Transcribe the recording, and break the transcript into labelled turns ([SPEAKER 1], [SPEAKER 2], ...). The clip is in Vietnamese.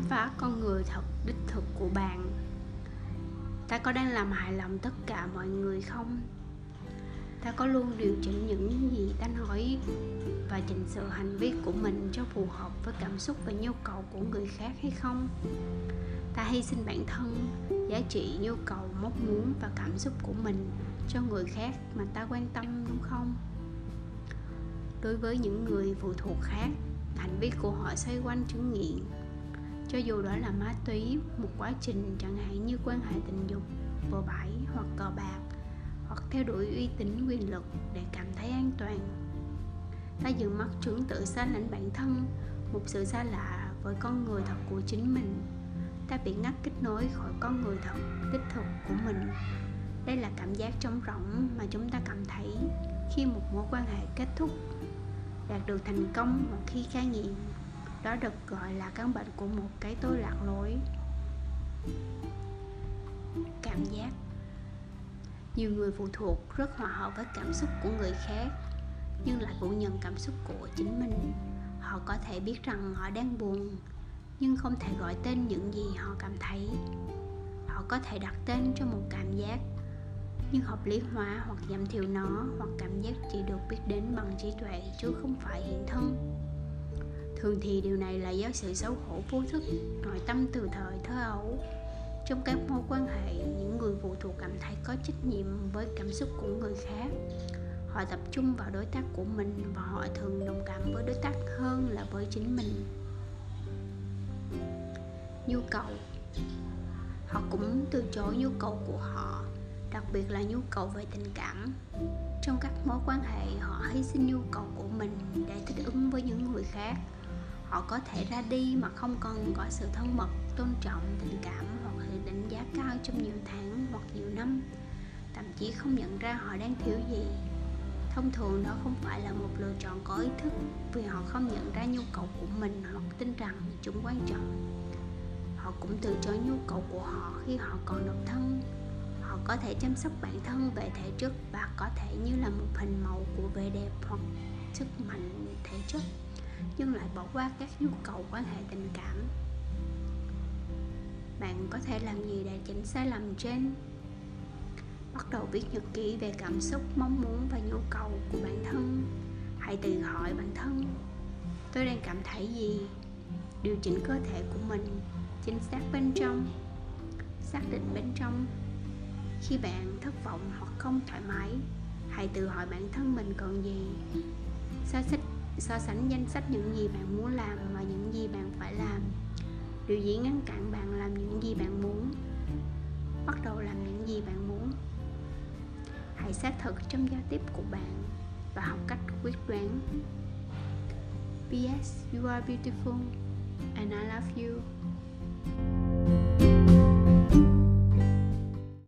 [SPEAKER 1] phá con người thật, đích thực của bạn. Ta có đang làm hài lòng tất cả mọi người không? Ta có luôn điều chỉnh những gì ta nói và chỉnh sửa hành vi của mình cho phù hợp với cảm xúc và nhu cầu của người khác hay không? Ta hy sinh bản thân, giá trị, nhu cầu, mong muốn và cảm xúc của mình cho người khác mà ta quan tâm, đúng không? Đối với những người phụ thuộc khác, hành vi của họ xoay quanh chứng nghiện cho dù đó là ma túy, một quá trình chẳng hạn như quan hệ tình dục, bừa bãi hoặc cờ bạc, hoặc theo đuổi uy tín, quyền lực để cảm thấy an toàn. Ta dừng mắt trưởng tự xa lánh bản thân, một sự xa lạ với con người thật của chính mình. Ta bị ngắt kết nối khỏi con người thật đích thực của mình. Đây là cảm giác trống rỗng mà chúng ta cảm thấy khi một mối quan hệ kết thúc đạt được thành công hoặc khi cai nghiện đó được gọi là căn bệnh của một cái tôi lạc lối. Cảm giác. Nhiều người phụ thuộc rất hòa hợp với cảm xúc của người khác, nhưng lại phủ nhận cảm xúc của chính mình. Họ có thể biết rằng họ đang buồn, nhưng không thể gọi tên những gì họ cảm thấy. Họ có thể đặt tên cho một cảm giác, nhưng hợp lý hóa hoặc giảm thiểu nó hoặc cảm giác chỉ được biết đến bằng trí tuệ chứ không phải hiện thân thường thì điều này là do sự xấu hổ, vô thức, nội tâm từ thời thơ ấu. Trong các mối quan hệ, những người phụ thuộc cảm thấy có trách nhiệm với cảm xúc của người khác. Họ tập trung vào đối tác của mình và họ thường đồng cảm với đối tác hơn là với chính mình. Nhu cầu. Họ cũng từ chối nhu cầu của họ, đặc biệt là nhu cầu về tình cảm. Trong các mối quan hệ, họ hy sinh nhu cầu của mình họ có thể ra đi mà không cần có sự thân mật, tôn trọng tình cảm hoặc sự đánh giá cao trong nhiều tháng hoặc nhiều năm. Thậm chí không nhận ra họ đang thiếu gì. Thông thường đó không phải là một lựa chọn có ý thức vì họ không nhận ra nhu cầu của mình hoặc tin rằng chúng quan trọng. Họ cũng từ chối nhu cầu của họ khi họ còn độc thân. Họ có thể chăm sóc bản thân về thể chất và có thể như là một hình mẫu của vẻ đẹp hoặc sức mạnh thể chất nhưng lại bỏ qua các nhu cầu quan hệ tình cảm. Bạn có thể làm gì để chỉnh sai lầm trên? Bắt đầu viết nhật ký về cảm xúc, mong muốn và nhu cầu của bản thân. Hãy tự hỏi bản thân, tôi đang cảm thấy gì? Điều chỉnh cơ thể của mình, chính xác bên trong, xác định bên trong. Khi bạn thất vọng hoặc không thoải mái, hãy tự hỏi bản thân mình còn gì. So sánh so sánh danh sách những gì bạn muốn làm và những gì bạn phải làm. Điều gì ngăn cản bạn làm những gì bạn muốn? Bắt đầu làm những gì bạn muốn. Hãy xác thực trong giao tiếp của bạn và học cách quyết đoán. P.S. You are beautiful and I love you.